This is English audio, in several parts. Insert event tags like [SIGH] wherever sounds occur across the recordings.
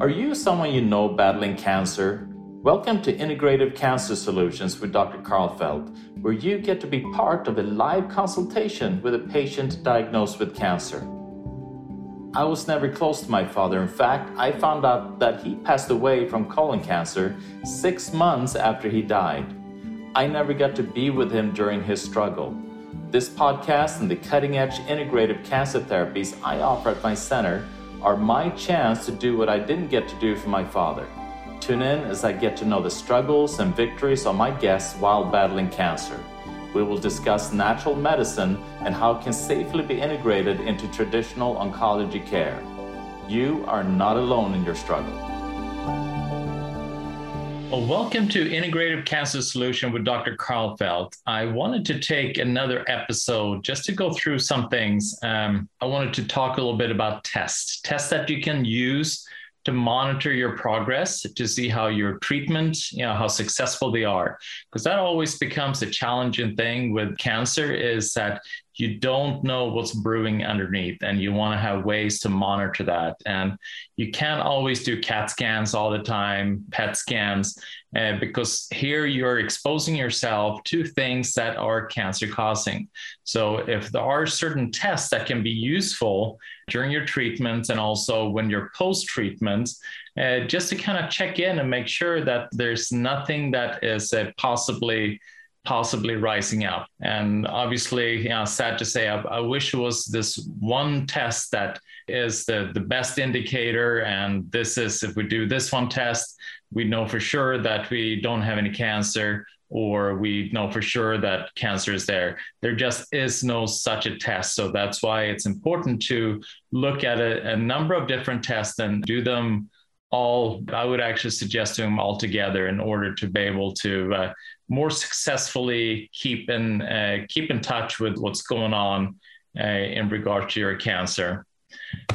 Are you someone you know battling cancer? Welcome to Integrative Cancer Solutions with Dr. Karlfeldt, where you get to be part of a live consultation with a patient diagnosed with cancer. I was never close to my father. In fact, I found out that he passed away from colon cancer six months after he died. I never got to be with him during his struggle. This podcast and the cutting edge integrative cancer therapies I offer at my center are my chance to do what I didn't get to do for my father. Tune in as I get to know the struggles and victories of my guests while battling cancer. We will discuss natural medicine and how it can safely be integrated into traditional oncology care. You are not alone in your struggle. Well, welcome to Integrative Cancer Solution with Dr. Karlfeldt. I wanted to take another episode just to go through some things. Um, I wanted to talk a little bit about tests, tests that you can use to monitor your progress to see how your treatment you know how successful they are. Because that always becomes a challenging thing with cancer is that you don't know what's brewing underneath and you want to have ways to monitor that. And you can't always do cat scans all the time pet scans uh, because here you're exposing yourself to things that are cancer causing. So if there are certain tests that can be useful during your treatment and also when you're post treatment, uh, just to kind of check in and make sure that there's nothing that is uh, possibly possibly rising up. And obviously, you know, sad to say, I, I, wish it was this one test that is the, the best indicator. And this is, if we do this one test, we know for sure that we don't have any cancer, or we know for sure that cancer is there. There just is no such a test. So that's why it's important to look at a, a number of different tests and do them all i would actually suggest doing them all together in order to be able to uh, more successfully keep in uh, keep in touch with what's going on uh, in regard to your cancer.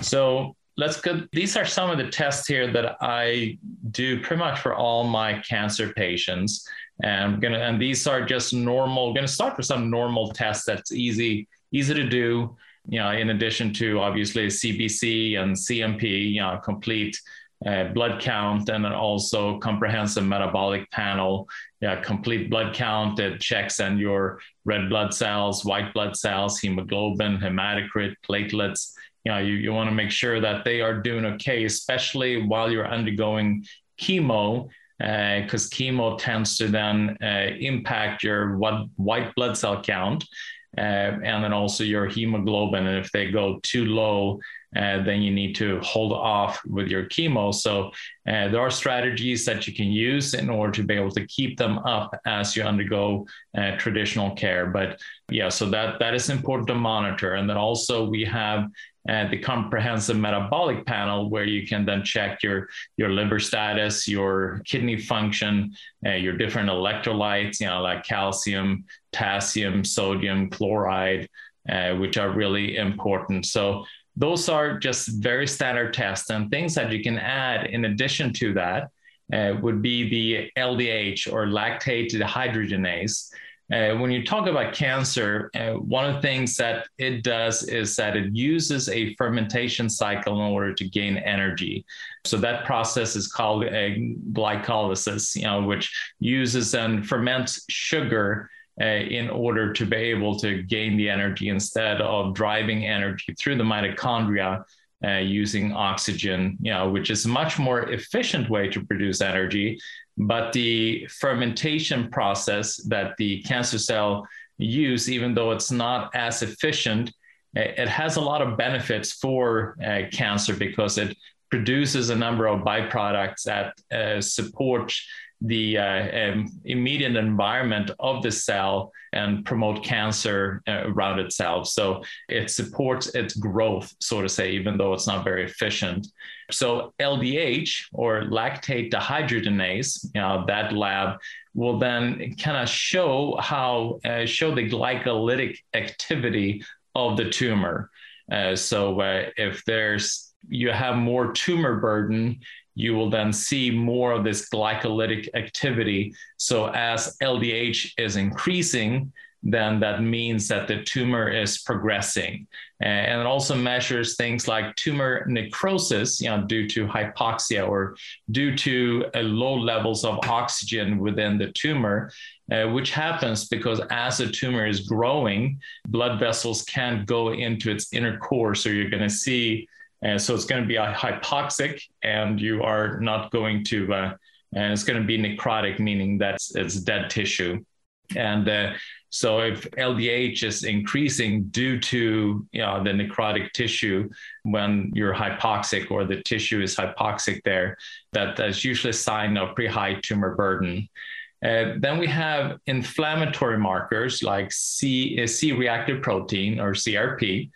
So let's go. These are some of the tests here that I do pretty much for all my cancer patients. And I'm gonna and these are just normal. Gonna start with some normal tests that's easy easy to do. You know, in addition to obviously CBC and CMP, you know, complete uh, blood count and then also comprehensive metabolic panel, yeah, complete blood count that checks on your red blood cells, white blood cells, hemoglobin, hematocrit, platelets. You know, you, you want to make sure that they are doing okay, especially while you're undergoing chemo, because uh, chemo tends to then uh, impact your what, white blood cell count. Uh, and then also your hemoglobin. And if they go too low, uh, then you need to hold off with your chemo. So uh, there are strategies that you can use in order to be able to keep them up as you undergo uh, traditional care. But yeah, so that that is important to monitor. And then also we have uh, the comprehensive metabolic panel where you can then check your your liver status, your kidney function, uh, your different electrolytes, you know, like calcium, potassium, sodium, chloride, uh, which are really important. So those are just very standard tests and things that you can add in addition to that uh, would be the LDH or lactate dehydrogenase. Uh, when you talk about cancer, uh, one of the things that it does is that it uses a fermentation cycle in order to gain energy. So that process is called a glycolysis, you know, which uses and ferments sugar uh, in order to be able to gain the energy instead of driving energy through the mitochondria uh, using oxygen, you know, which is a much more efficient way to produce energy. But the fermentation process that the cancer cell use, even though it's not as efficient, it has a lot of benefits for uh, cancer because it produces a number of byproducts that uh, support the uh, um, immediate environment of the cell and promote cancer uh, around itself. So it supports its growth, so to say, even though it's not very efficient. So LDH or lactate dehydrogenase, you know, that lab will then kind of show how uh, show the glycolytic activity of the tumor. Uh, so uh, if there's you have more tumor burden, you will then see more of this glycolytic activity. So as LDH is increasing, then that means that the tumor is progressing. And it also measures things like tumor necrosis, you know, due to hypoxia or due to uh, low levels of oxygen within the tumor, uh, which happens because as a tumor is growing, blood vessels can't go into its inner core. So you're going to see, uh, so it's going to be hypoxic, and you are not going to, uh, and it's going to be necrotic, meaning that it's dead tissue. And uh, so if LDH is increasing due to you know, the necrotic tissue when you're hypoxic or the tissue is hypoxic there, that, that's usually a sign of pretty high tumor burden. Uh, then we have inflammatory markers like C, uh, C-reactive protein or CRP.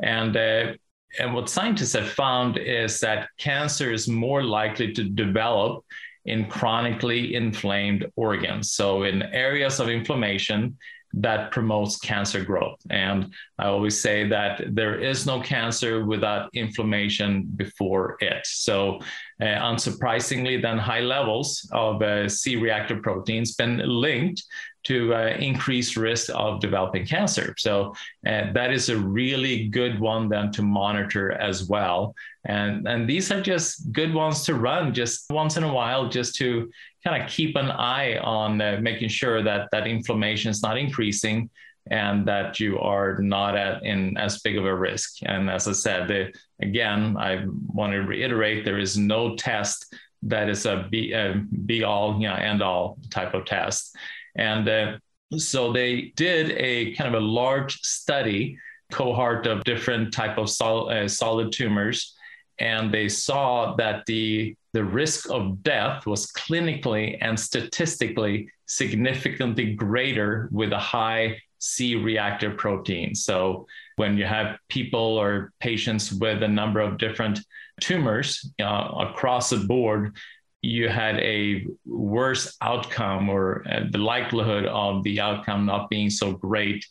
And, uh, and what scientists have found is that cancer is more likely to develop in chronically inflamed organs. So in areas of inflammation, that promotes cancer growth. And I always say that there is no cancer without inflammation before it. So, uh, unsurprisingly, then high levels of uh, C reactive proteins been linked to uh, increased risk of developing cancer. So uh, that is a really good one then to monitor as well. And, and these are just good ones to run just once in a while, just to kind of keep an eye on uh, making sure that that inflammation is not increasing and that you are not at in as big of a risk. And as I said, the, again, I want to reiterate there is no test that is a be, a be all, you know, end all type of test. And uh, so they did a kind of a large study cohort of different type of sol- uh, solid tumors and they saw that the the risk of death was clinically and statistically significantly greater with a high C reactive protein. So when you have people or patients with a number of different tumors uh, across the board, you had a worse outcome or uh, the likelihood of the outcome not being so great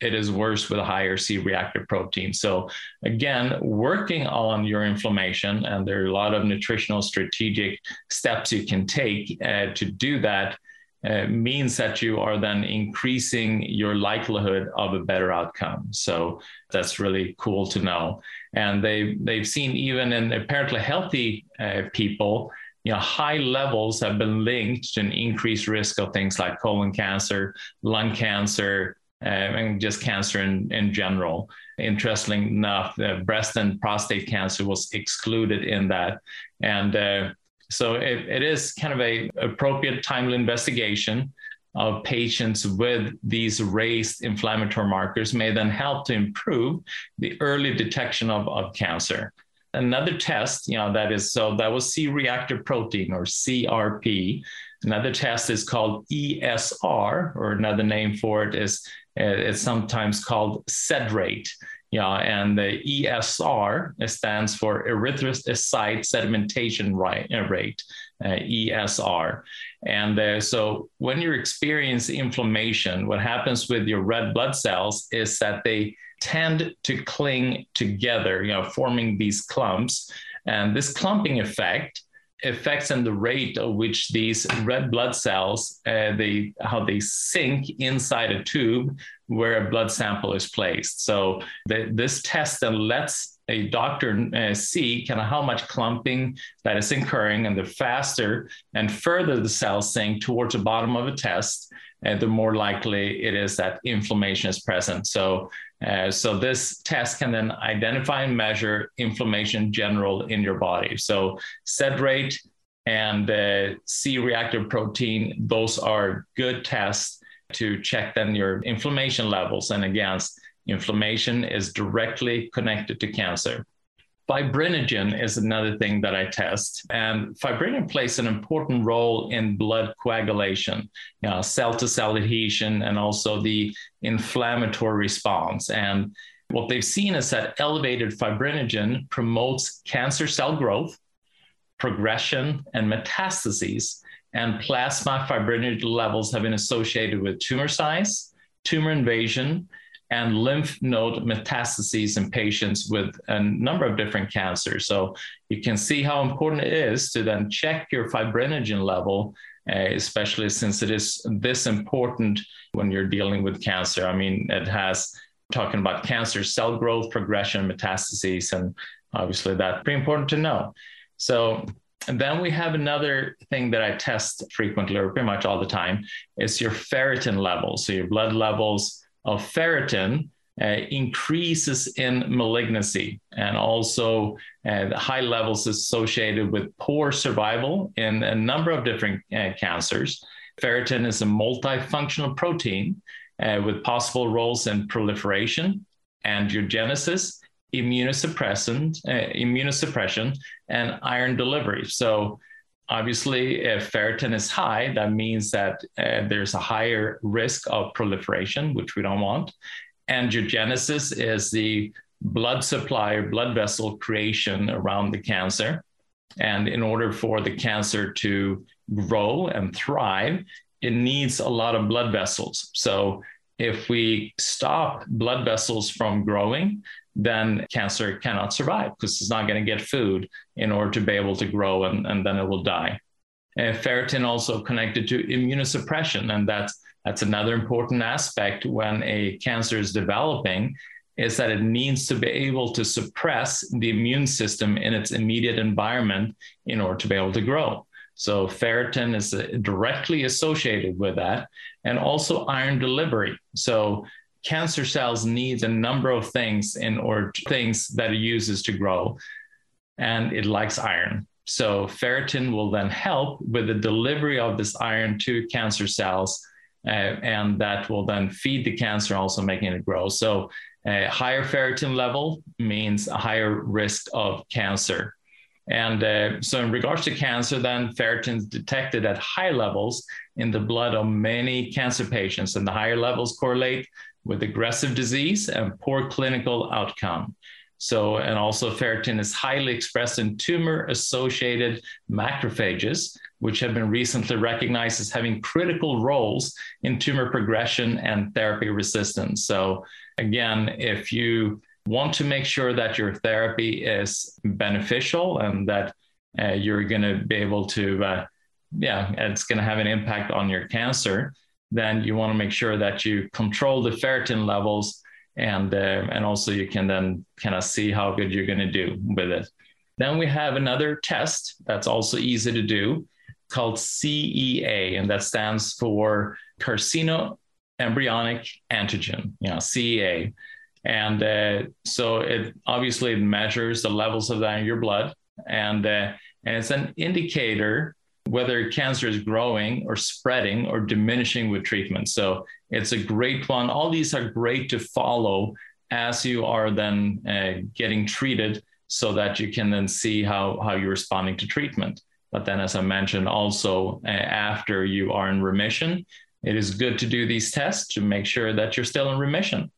it is worse with a higher C reactive protein. So, again, working on your inflammation, and there are a lot of nutritional strategic steps you can take uh, to do that. Uh, means that you are then increasing your likelihood of a better outcome. So that's really cool to know. And they they've seen even in apparently healthy uh, people, you know, high levels have been linked to an increased risk of things like colon cancer, lung cancer, and just cancer in, in general. Interestingly enough, breast and prostate cancer was excluded in that. And uh, so it, it is kind of a appropriate timely investigation of patients with these raised inflammatory markers may then help to improve the early detection of, of cancer. Another test, you know, that is so that was C reactive protein or CRP. Another test is called ESR, or another name for it is uh, it's sometimes called SED rate. Yeah, and the ESR stands for erythrocyte sedimentation uh, rate, uh, ESR. And uh, so when you experience inflammation, what happens with your red blood cells is that they tend to cling together, you know, forming these clumps. And this clumping effect effects and the rate of which these red blood cells uh, they how they sink inside a tube where a blood sample is placed. So the, this test then lets a doctor uh, see kind of how much clumping that is occurring and the faster and further the cells sink towards the bottom of a test uh, the more likely it is that inflammation is present so uh, so this test can then identify and measure inflammation general in your body. So SED rate and uh, C-reactive protein, those are good tests to check then your inflammation levels. And again, inflammation is directly connected to cancer. Fibrinogen is another thing that I test, and fibrinogen plays an important role in blood coagulation, you know, cell-to-cell adhesion, and also the inflammatory response. And what they've seen is that elevated fibrinogen promotes cancer cell growth, progression, and metastases. And plasma fibrinogen levels have been associated with tumor size, tumor invasion, and lymph node metastases in patients with a number of different cancers. So you can see how important it is to then check your fibrinogen level uh, especially since it is this important when you're dealing with cancer. I mean, it has talking about cancer cell growth, progression, metastases, and obviously that's pretty important to know. So then we have another thing that I test frequently or pretty much all the time is your ferritin levels. So your blood levels of ferritin uh, increases in malignancy and also uh, high levels associated with poor survival in a number of different uh, cancers. Ferritin is a multifunctional protein uh, with possible roles in proliferation, angiogenesis, immunosuppressant, uh, immunosuppression, and iron delivery. So obviously, if ferritin is high, that means that uh, there's a higher risk of proliferation, which we don't want. Angiogenesis is the blood supply or blood vessel creation around the cancer. And in order for the cancer to grow and thrive, it needs a lot of blood vessels. So if we stop blood vessels from growing, then cancer cannot survive because it's not going to get food in order to be able to grow and, and then it will die. And ferritin also connected to immunosuppression, and that's that's another important aspect when a cancer is developing is that it needs to be able to suppress the immune system in its immediate environment in order to be able to grow. So ferritin is uh, directly associated with that, and also iron delivery. So cancer cells need a number of things in order things that it uses to grow, and it likes iron. So ferritin will then help with the delivery of this iron to cancer cells, uh, and that will then feed the cancer, also making it grow. So a higher ferritin level means a higher risk of cancer. And uh, so, in regards to cancer, then ferritin is detected at high levels in the blood of many cancer patients, and the higher levels correlate with aggressive disease and poor clinical outcome. So, and also ferritin is highly expressed in tumor associated macrophages, which have been recently recognized as having critical roles in tumor progression and therapy resistance. So, again, if you want to make sure that your therapy is beneficial and that uh, you're going to be able to, uh, yeah, it's going to have an impact on your cancer, then you want to make sure that you control the ferritin levels and uh, and also you can then kind of see how good you're going to do with it. Then we have another test that's also easy to do called CEA, and that stands for carcino embryonic antigen, you know, CEA. And uh, so it obviously measures the levels of that in your blood, and uh, and it's an indicator whether cancer is growing or spreading or diminishing with treatment. So it's a great one. All these are great to follow as you are then uh, getting treated, so that you can then see how how you're responding to treatment. But then, as I mentioned, also uh, after you are in remission, it is good to do these tests to make sure that you're still in remission.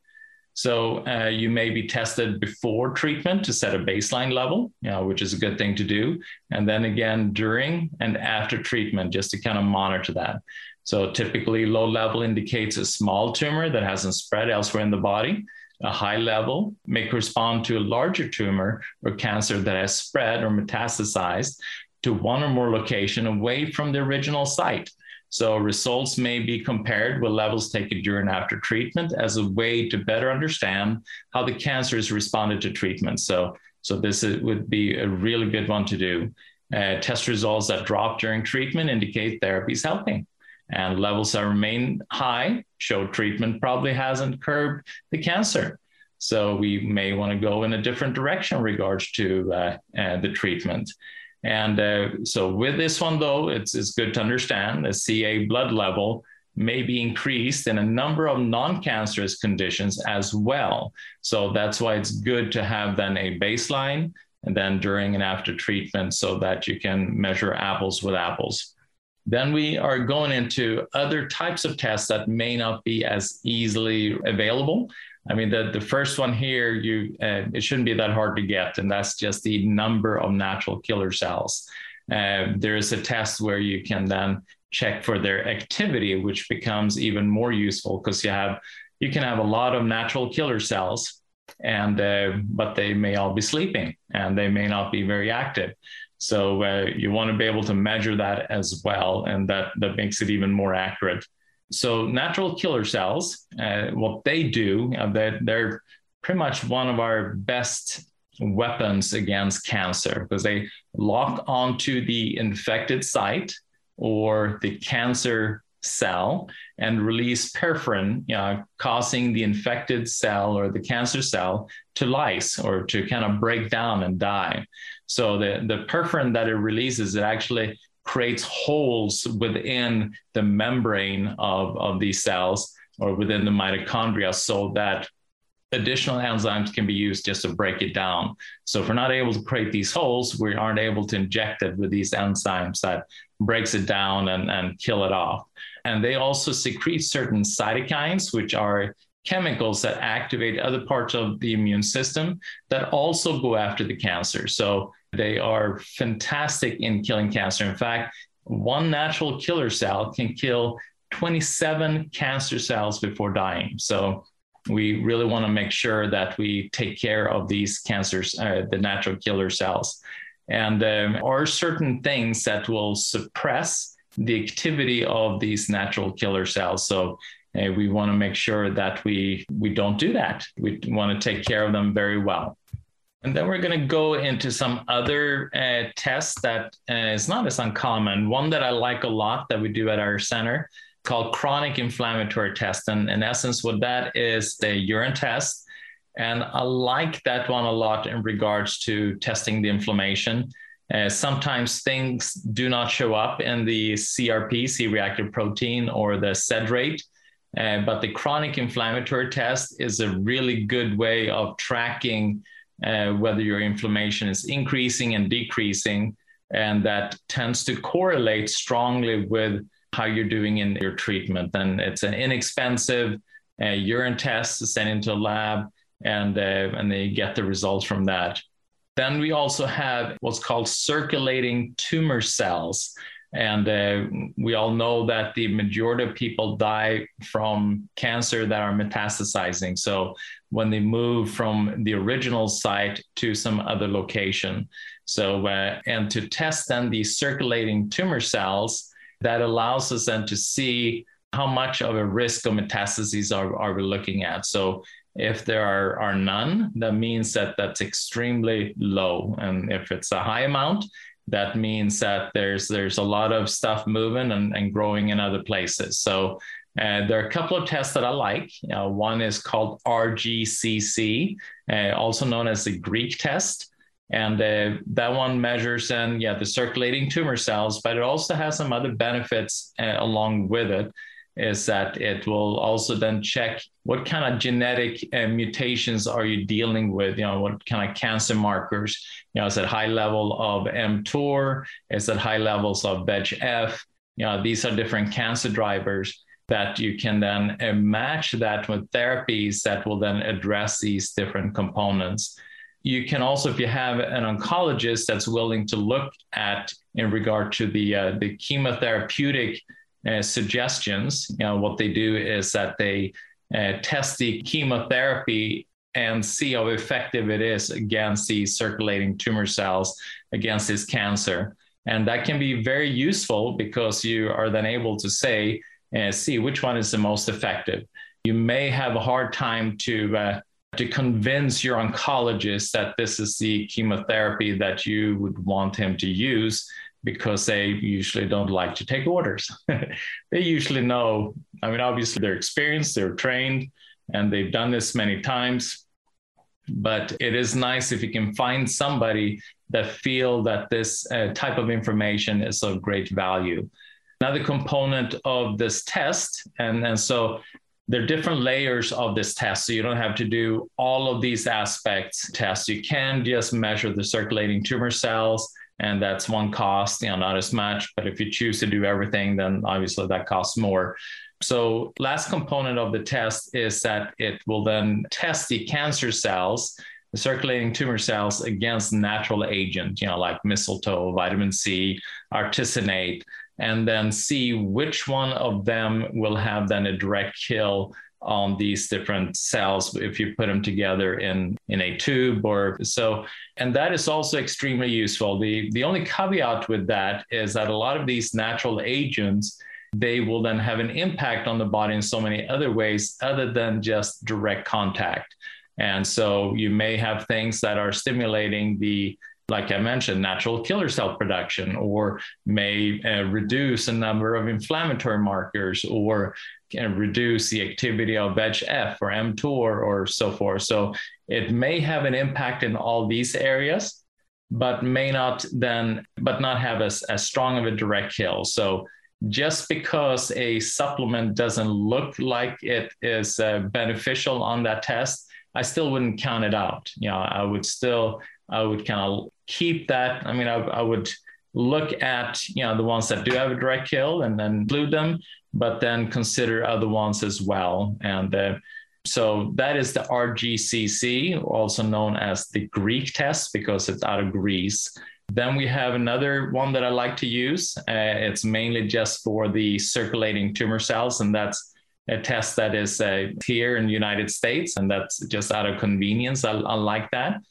So uh, you may be tested before treatment to set a baseline level, you know, which is a good thing to do. And then again during and after treatment, just to kind of monitor that. So typically low level indicates a small tumor that hasn't spread elsewhere in the body. A high level may correspond to a larger tumor or cancer that has spread or metastasized to one or more location away from the original site. So results may be compared with levels taken during and after treatment as a way to better understand how the cancer has responded to treatment. So, so this is, would be a really good one to do. Uh, test results that drop during treatment indicate therapy is helping. And levels that remain high show treatment probably hasn't curbed the cancer. So we may want to go in a different direction regards to uh, uh, the treatment. And uh, so with this one, though, it's, it's good to understand the CA blood level may be increased in a number of non-cancerous conditions as well. So that's why it's good to have then a baseline and then during and after treatment so that you can measure apples with apples. Then we are going into other types of tests that may not be as easily available. I mean, the, the first one here, you uh, it shouldn't be that hard to get, and that's just the number of natural killer cells. Uh, there is a test where you can then check for their activity, which becomes even more useful because you have you can have a lot of natural killer cells, and uh, but they may all be sleeping and they may not be very active. So uh, you want to be able to measure that as well, and that that makes it even more accurate. So natural killer cells, uh, what they do, uh, they're, they're pretty much one of our best weapons against cancer because they lock onto the infected site or the cancer cell and release perforin, you know, causing the infected cell or the cancer cell to lyse or to kind of break down and die. So the, the perforin that it releases, it actually creates holes within the membrane of, of these cells or within the mitochondria so that additional enzymes can be used just to break it down. So if we're not able to create these holes, we aren't able to inject it with these enzymes that breaks it down and, and kill it off. And they also secrete certain cytokines, which are chemicals that activate other parts of the immune system that also go after the cancer. So they are fantastic in killing cancer. In fact, one natural killer cell can kill 27 cancer cells before dying. So we really want to make sure that we take care of these cancers, uh, the natural killer cells. And um, are certain things that will suppress the activity of these natural killer cells. So uh, we want to make sure that we we don't do that. We want to take care of them very well. And then we're going to go into some other uh, tests that uh, is not as uncommon. One that I like a lot that we do at our center called chronic inflammatory test. And in essence, what that is the urine test. And I like that one a lot in regards to testing the inflammation. Uh, sometimes things do not show up in the CRP, C reactive protein, or the SED rate. Uh, but the chronic inflammatory test is a really good way of tracking uh, whether your inflammation is increasing and decreasing. And that tends to correlate strongly with how you're doing in your treatment. And it's an inexpensive uh, urine test sent into a lab, and, uh, and they get the results from that. Then we also have what's called circulating tumor cells. And uh, we all know that the majority of people die from cancer that are metastasizing. So when they move from the original site to some other location. So, uh, and to test then these circulating tumor cells, that allows us then to see how much of a risk of metastases are, are we looking at. So if there are, are none, that means that that's extremely low. And if it's a high amount, that means that there's there's a lot of stuff moving and, and growing in other places. So uh, there are a couple of tests that I like. Uh, one is called RGCC, uh, also known as the Greek test. And uh, that one measures and yeah, the circulating tumor cells, but it also has some other benefits uh, along with it is that it will also then check what kind of genetic uh, mutations are you dealing with you know what kind of cancer markers you know is it high level of mtor is it high levels of VEGF you know these are different cancer drivers that you can then uh, match that with therapies that will then address these different components you can also if you have an oncologist that's willing to look at in regard to the uh, the chemotherapeutic uh, suggestions. You know, what they do is that they uh, test the chemotherapy and see how effective it is against these circulating tumor cells, against this cancer. And that can be very useful because you are then able to say, uh, see which one is the most effective. You may have a hard time to uh, to convince your oncologist that this is the chemotherapy that you would want him to use because they usually don't like to take orders. [LAUGHS] they usually know, I mean, obviously they're experienced, they're trained, and they've done this many times. But it is nice if you can find somebody that feel that this uh, type of information is of great value. Another component of this test, and, and so there are different layers of this test. So you don't have to do all of these aspects tests. You can just measure the circulating tumor cells and that's one cost, you know, not as much. But if you choose to do everything, then obviously that costs more. So, last component of the test is that it will then test the cancer cells, the circulating tumor cells, against natural agent, you know, like mistletoe, vitamin C, artesunate, and then see which one of them will have then a direct kill on these different cells if you put them together in in a tube or so. And that is also extremely useful. The the only caveat with that is that a lot of these natural agents they will then have an impact on the body in so many other ways other than just direct contact. And so you may have things that are stimulating the like I mentioned, natural killer cell production, or may uh, reduce a number of inflammatory markers, or can reduce the activity of VEGF or mTOR or so forth. So it may have an impact in all these areas, but may not then, but not have as, as strong of a direct kill. So just because a supplement doesn't look like it is uh, beneficial on that test, I still wouldn't count it out. You know, I would still, I would kind of keep that. I mean, I, I would look at you know the ones that do have a direct kill and then include them, but then consider other ones as well. And uh, so that is the RGCC, also known as the Greek test because it's out of Greece. Then we have another one that I like to use. Uh, it's mainly just for the circulating tumor cells, and that's a test that is uh, here in the United States, and that's just out of convenience. I, I like that.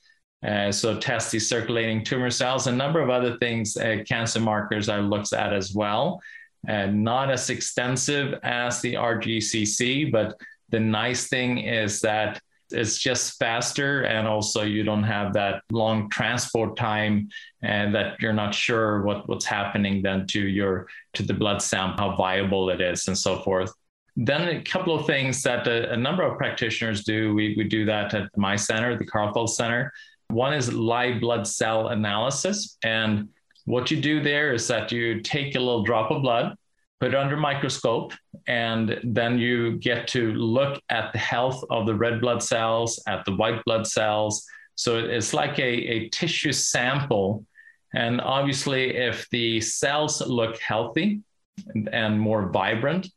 Uh, so test the circulating tumor cells, a number of other things, uh, cancer markers are looked at as well. Uh, not as extensive as the RGCC, but the nice thing is that it's just faster and also you don't have that long transport time and that you're not sure what, what's happening then to your to the blood sample how viable it is and so forth. Then a couple of things that a, a number of practitioners do. We, we do that at my center the Karlfeldt center one is live blood cell analysis. And what you do there is that you take a little drop of blood, put it under microscope, and then you get to look at the health of the red blood cells, at the white blood cells. So it's like a, a tissue sample. And obviously, if the cells look healthy and, and more vibrant,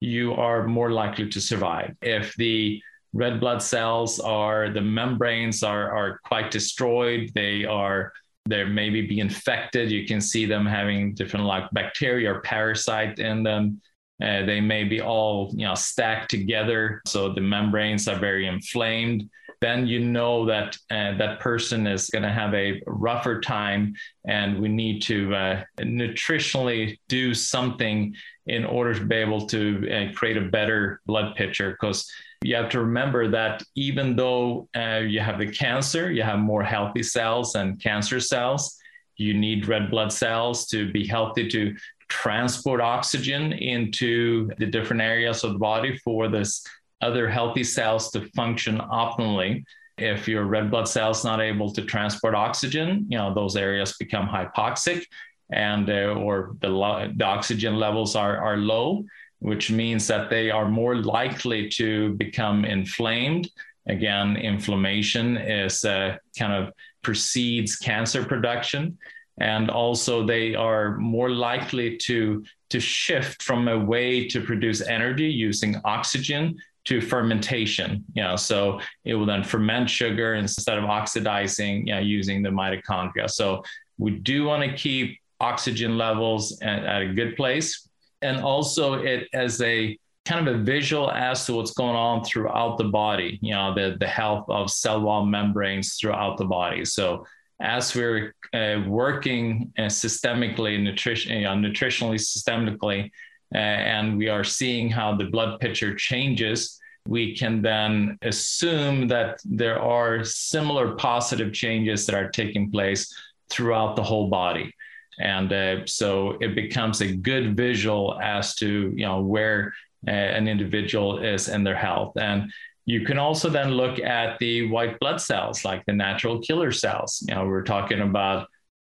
you are more likely to survive. If the red blood cells are the membranes are, are quite destroyed. They are they maybe be infected. You can see them having different like bacteria or parasite in them. Uh, they may be all you know stacked together so the membranes are very inflamed. Then you know that uh, that person is going to have a rougher time and we need to uh, nutritionally do something in order to be able to uh, create a better blood picture because you have to remember that even though uh, you have the cancer, you have more healthy cells and cancer cells. You need red blood cells to be healthy to transport oxygen into the different areas of the body for this other healthy cells to function optimally. If your red blood cells not able to transport oxygen, you know those areas become hypoxic, and uh, or the, the oxygen levels are are low which means that they are more likely to become inflamed. Again, inflammation is uh, kind of precedes cancer production. And also, they are more likely to, to shift from a way to produce energy using oxygen to fermentation. You know, so it will then ferment sugar instead of oxidizing you know, using the mitochondria. So we do want to keep oxygen levels at, at a good place and also it as a kind of a visual as to what's going on throughout the body, you know, the, the health of cell wall membranes throughout the body. So as we're uh, working uh, systemically, nutrition, you know, nutritionally, systemically, uh, and we are seeing how the blood picture changes, we can then assume that there are similar positive changes that are taking place throughout the whole body and uh, so it becomes a good visual as to you know where uh, an individual is in their health. And you can also then look at the white blood cells like the natural killer cells. You know we're talking about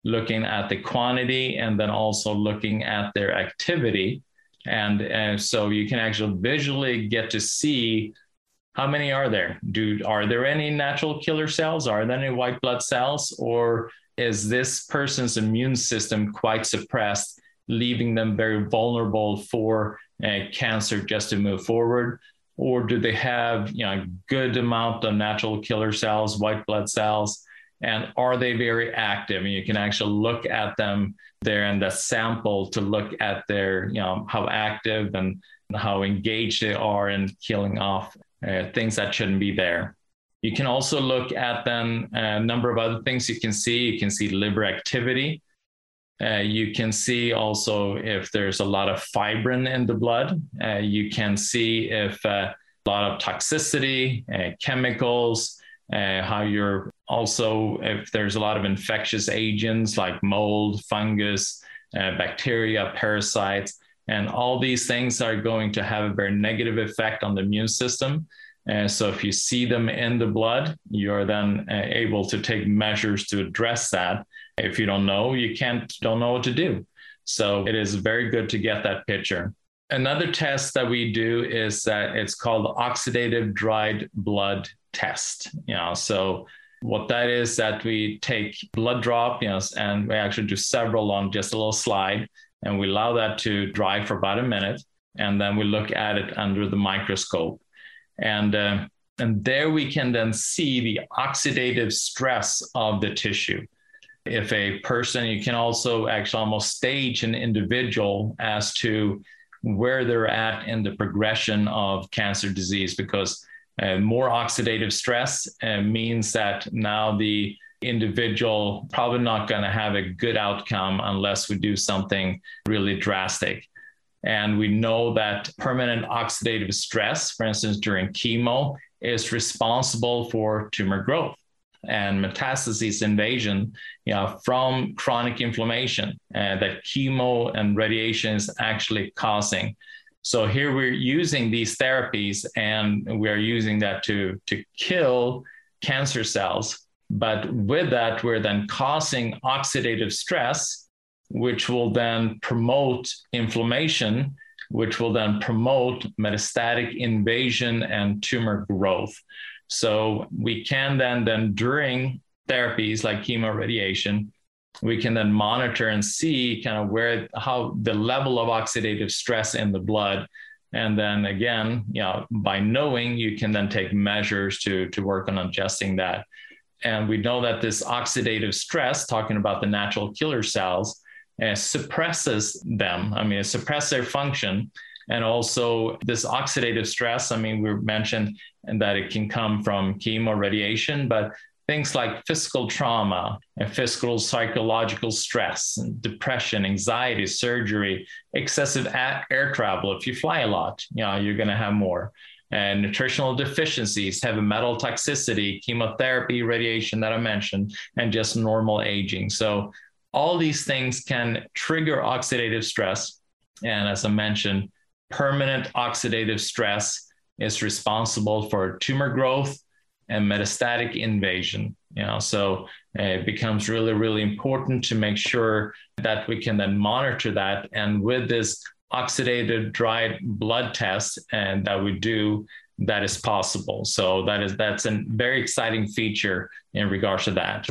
looking at the quantity and then also looking at their activity. And, and so you can actually visually get to see how many are there. Do are there any natural killer cells? Are there any white blood cells? Or is this person's immune system quite suppressed, leaving them very vulnerable for uh, cancer just to move forward? Or do they have you know, a good amount of natural killer cells, white blood cells? And are they very active? And you can actually look at them there in the sample to look at their, you know, how active and how engaged they are in killing off uh, things that shouldn't be there. You can also look at then a number of other things you can see. You can see liver activity. Uh, you can see also if there's a lot of fibrin in the blood. Uh, you can see if uh, a lot of toxicity, uh, chemicals, uh, how you're also, if there's a lot of infectious agents like mold, fungus, bacteria, parasites, and all these things are going to have a very negative effect on the immune system. And so if you see them in the blood, you're then uh, able to take measures to address that. If you don't know, you can't don't know what to do. So it is very good to get that picture. Another test that we do is that it's called oxidative dried blood test. You know, so what that is that we take blood drop, you know, and we actually do several on just a little slide, and we allow that to dry for about a minute, and then we look at it under the microscope and, uh, and there we can then see the oxidative stress of the tissue. If a person, you can also actually almost stage an individual as to where they're at in the progression of cancer disease because uh, more oxidative stress uh, means that now the individual probably not going to have a good outcome unless we do something really drastic. And we know that permanent oxidative stress, for instance, during chemo, is responsible for tumor growth and metastasis invasion you know, from chronic inflammation uh, that chemo and radiation is actually causing. So here we're using these therapies and we're using that to, to kill cancer cells. But with that, we're then causing oxidative stress which will then promote inflammation, which will then promote metastatic invasion and tumor growth. So we can then, then during therapies like chemo radiation, we can then monitor and see kind of where how the level of oxidative stress in the blood and then again you know by knowing you can then take measures to to work on adjusting that and we know that this oxidative stress talking about the natural killer cells uh, suppresses them. I mean, it suppresses their function. And also, this oxidative stress, I mean, we mentioned that it can come from chemo radiation, but things like physical trauma and physical psychological stress and depression anxiety surgery excessive air travel if you fly a lot you know you're going to have more and nutritional deficiencies heavy metal toxicity chemotherapy radiation that i mentioned and just normal aging so all these things can trigger oxidative stress. And as I mentioned, permanent oxidative stress is responsible for tumor growth and metastatic invasion. You know, so uh, it becomes really, really important to make sure that we can then monitor that. And with this oxidative dried blood test and that we do, that is possible. So that is that's a very exciting feature in regards to that.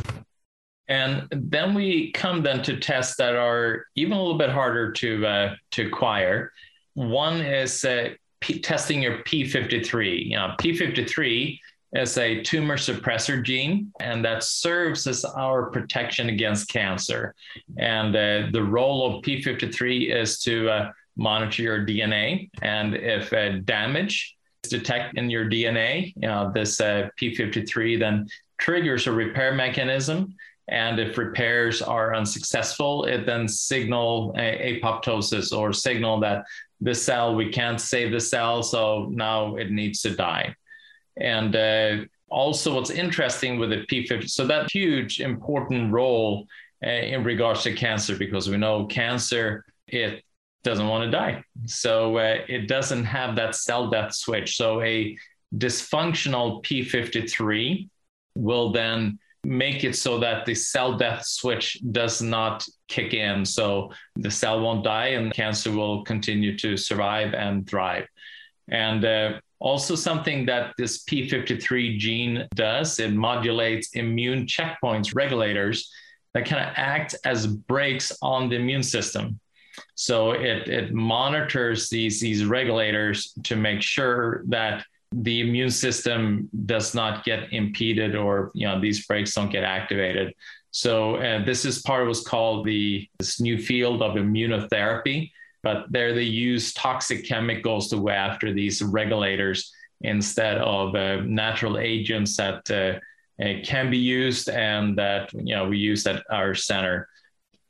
And then we come then to tests that are even a little bit harder to uh, to acquire. One is uh, P- testing your P53. You know, P53 is a tumor suppressor gene, and that serves as our protection against cancer. And uh, the role of P53 is to uh, monitor your DNA, and if uh, damage is detected in your DNA, you know, this uh, P53 then triggers a repair mechanism and if repairs are unsuccessful, it then signal apoptosis or signal that the cell, we can't save the cell, so now it needs to die. And uh, also what's interesting with the P50, so that huge important role uh, in regards to cancer, because we know cancer, it doesn't want to die. So uh, it doesn't have that cell death switch. So a dysfunctional P53 will then make it so that the cell death switch does not kick in. So the cell won't die and cancer will continue to survive and thrive. And uh, also, something that this P53 gene does, it modulates immune checkpoints regulators that kind of act as brakes on the immune system. So it, it monitors these, these regulators to make sure that the immune system does not get impeded or you know these brakes don't get activated so uh, this is part of what's called the this new field of immunotherapy but there they use toxic chemicals to go after these regulators instead of uh, natural agents that uh, uh, can be used and that you know we use at our center.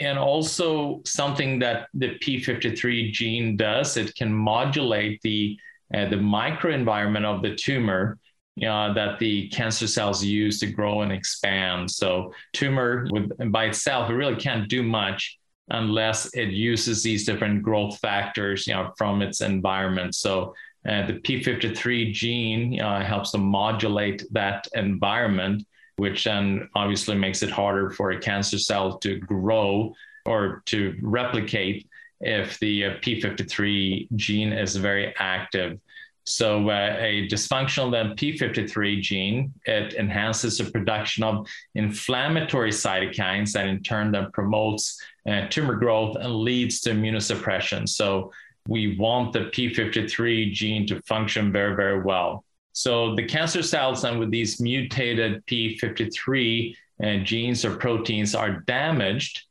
And also something that the P53 gene does, it can modulate the uh, the microenvironment of the tumor uh, that the cancer cells use to grow and expand. So tumor with, by itself, it really can't do much unless it uses these different growth factors, you know, from its environment. So uh, the P53 gene uh, helps to modulate that environment, which then obviously makes it harder for a cancer cell to grow or to replicate if the uh, P53 gene is very active. So uh, a dysfunctional then P53 gene, it enhances the production of inflammatory cytokines that in turn then promotes uh, tumor growth and leads to immunosuppression. So we want the P53 gene to function very, very well. So the cancer cells then with these mutated P53 uh, genes or proteins are damaged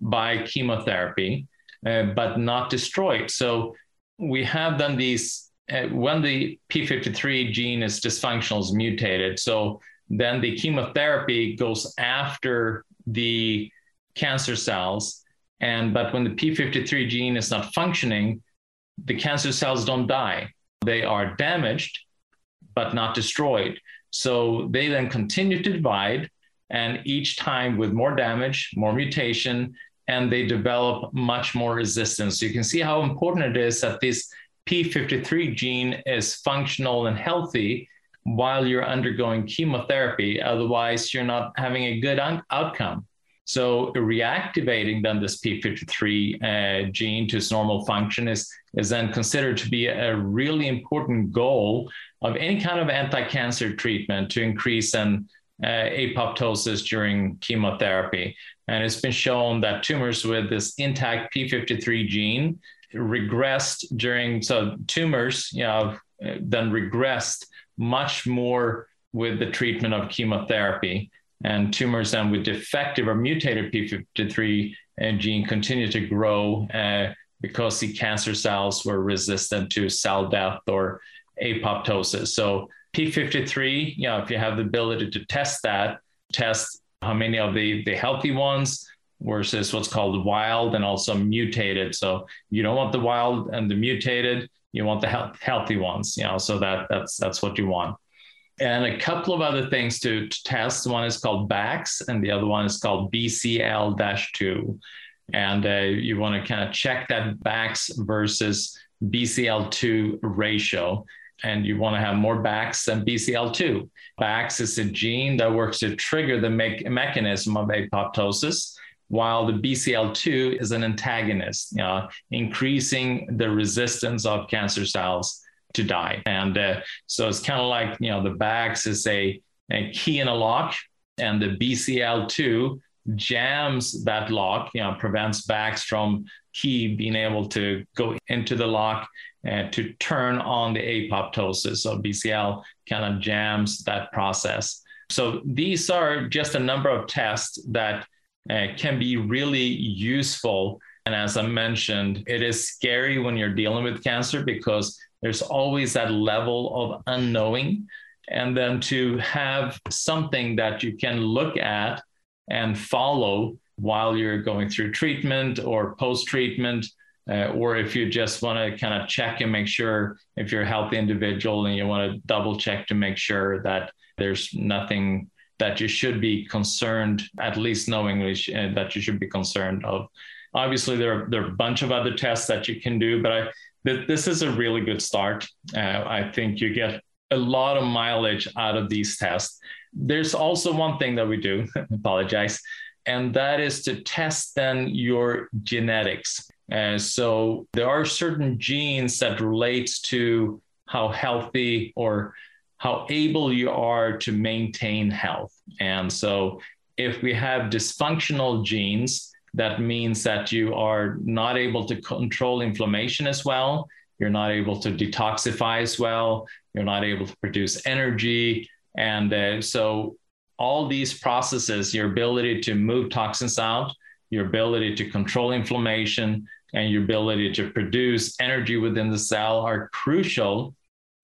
by chemotherapy, uh, but not destroyed. So we have then these uh, when the P53 gene is dysfunctional, is mutated. So then the chemotherapy goes after the cancer cells. And but when the P53 gene is not functioning, the cancer cells don't die. They are damaged, but not destroyed. So they then continue to divide, and each time with more damage, more mutation, and they develop much more resistance. So you can see how important it is that this P53 gene is functional and healthy while you're undergoing chemotherapy. Otherwise, you're not having a good un- outcome. So reactivating then this P53 uh, gene to its normal function is, is then considered to be a really important goal of any kind of anti-cancer treatment to increase and apoptosis during chemotherapy. And it's been shown that tumors with this intact P53 gene regressed during so tumors you know then regressed much more with the treatment of chemotherapy and tumors then with defective or mutated p53 gene continue to grow uh, because the cancer cells were resistant to cell death or apoptosis so p53 you know if you have the ability to test that test how many of the the healthy ones versus what's called wild and also mutated. So you don't want the wild and the mutated. You want the health, healthy ones. You know, so that that's that's what you want. And a couple of other things to, to test. One is called BAX, and the other one is called BCL-2. And uh, you want to kind of check that BAX versus BCL2 ratio and you want to have more BAX than BCL2. BAX is a gene that works to trigger the me- mechanism of apoptosis while the BCL2 is an antagonist, increasing the resistance of cancer cells to die. And uh, so it's kind of like, you know, the BAX is a, a key in a lock, and the BCL2 jams that lock, you know, prevents BAX from key being able to go into the lock and to turn on the apoptosis. So BCL kind of jams that process. So these are just a number of tests that uh, can be really useful. And as I mentioned, it is scary when you're dealing with cancer because there's always that level of unknowing. And then to have something that you can look at and follow while you're going through treatment or post treatment, uh, or if you just want to kind of check and make sure if you're a healthy individual and you want to double check to make sure that there's nothing that you should be concerned, at least knowingly uh, that you should be concerned of. Obviously, there are, there are a bunch of other tests that you can do, but I, th- this is a really good start. Uh, I think you get a lot of mileage out of these tests. There's also one thing that we do, [LAUGHS] apologize, and that is to test then your genetics. Uh, so there are certain genes that relates to how healthy or how able you are to maintain health. And so, if we have dysfunctional genes, that means that you are not able to control inflammation as well. You're not able to detoxify as well. You're not able to produce energy. And uh, so, all these processes, your ability to move toxins out, your ability to control inflammation, and your ability to produce energy within the cell are crucial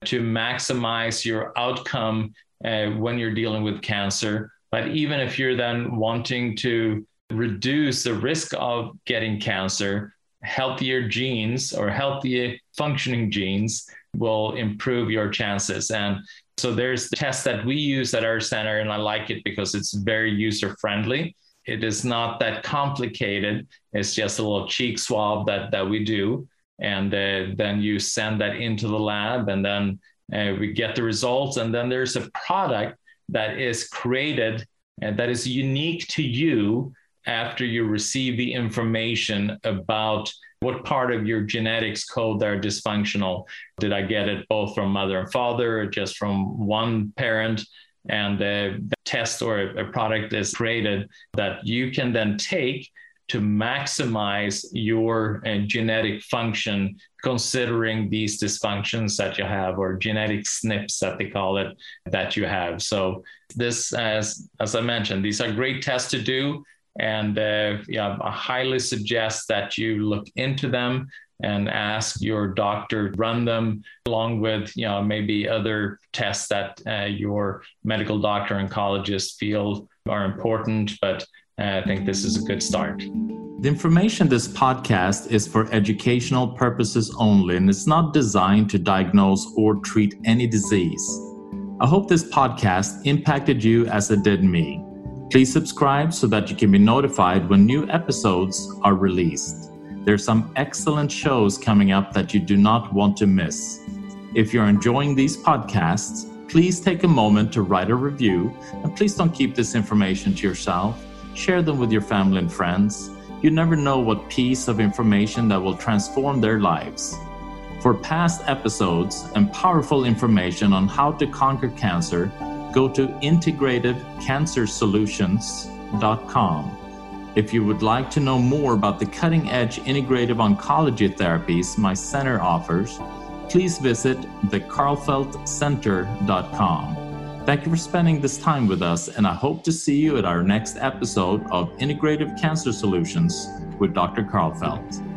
to maximize your outcome uh, when you're dealing with cancer. But even if you're then wanting to reduce the risk of getting cancer, healthier genes or healthy functioning genes will improve your chances. And so there's the test that we use at our center, and I like it because it's very user friendly. It is not that complicated. It's just a little cheek swab that that we do, and uh, then you send that into the lab, and then uh, we get the results. And then there's a product that is created and that is unique to you after you receive the information about what part of your genetics code are dysfunctional. Did I get it both from mother and father, just from one parent? And a test or a product is created that you can then take to maximize your uh, genetic function, considering these dysfunctions that you have, or genetic SNPs that they call it, that you have. So, this, as as I mentioned, these are great tests to do. And uh, yeah, I highly suggest that you look into them and ask your doctor to run them along with you know maybe other tests that uh, your medical doctor oncologist feel are important. But uh, i think this is a good start. The information this podcast is for educational purposes only and it's not designed to diagnose or treat any disease. I hope this podcast impacted you as it did me Please subscribe so that you can be notified when new episodes are released. There are some excellent shows coming up that you do not want to miss. If you're enjoying these podcasts, please take a moment to write a review and please don't keep this information to yourself. Share them with your family and friends. You never know what piece of information that will transform their lives. For past episodes and powerful information on how to conquer cancer, go to integrativecancersolutions.com. If you would like to know more about the cutting edge integrative oncology therapies my center offers, please visit thekarlfeldtcenter.com. Thank you for spending this time with us, and I hope to see you at our next episode of Integrative Cancer Solutions with Dr. Karlfeldt.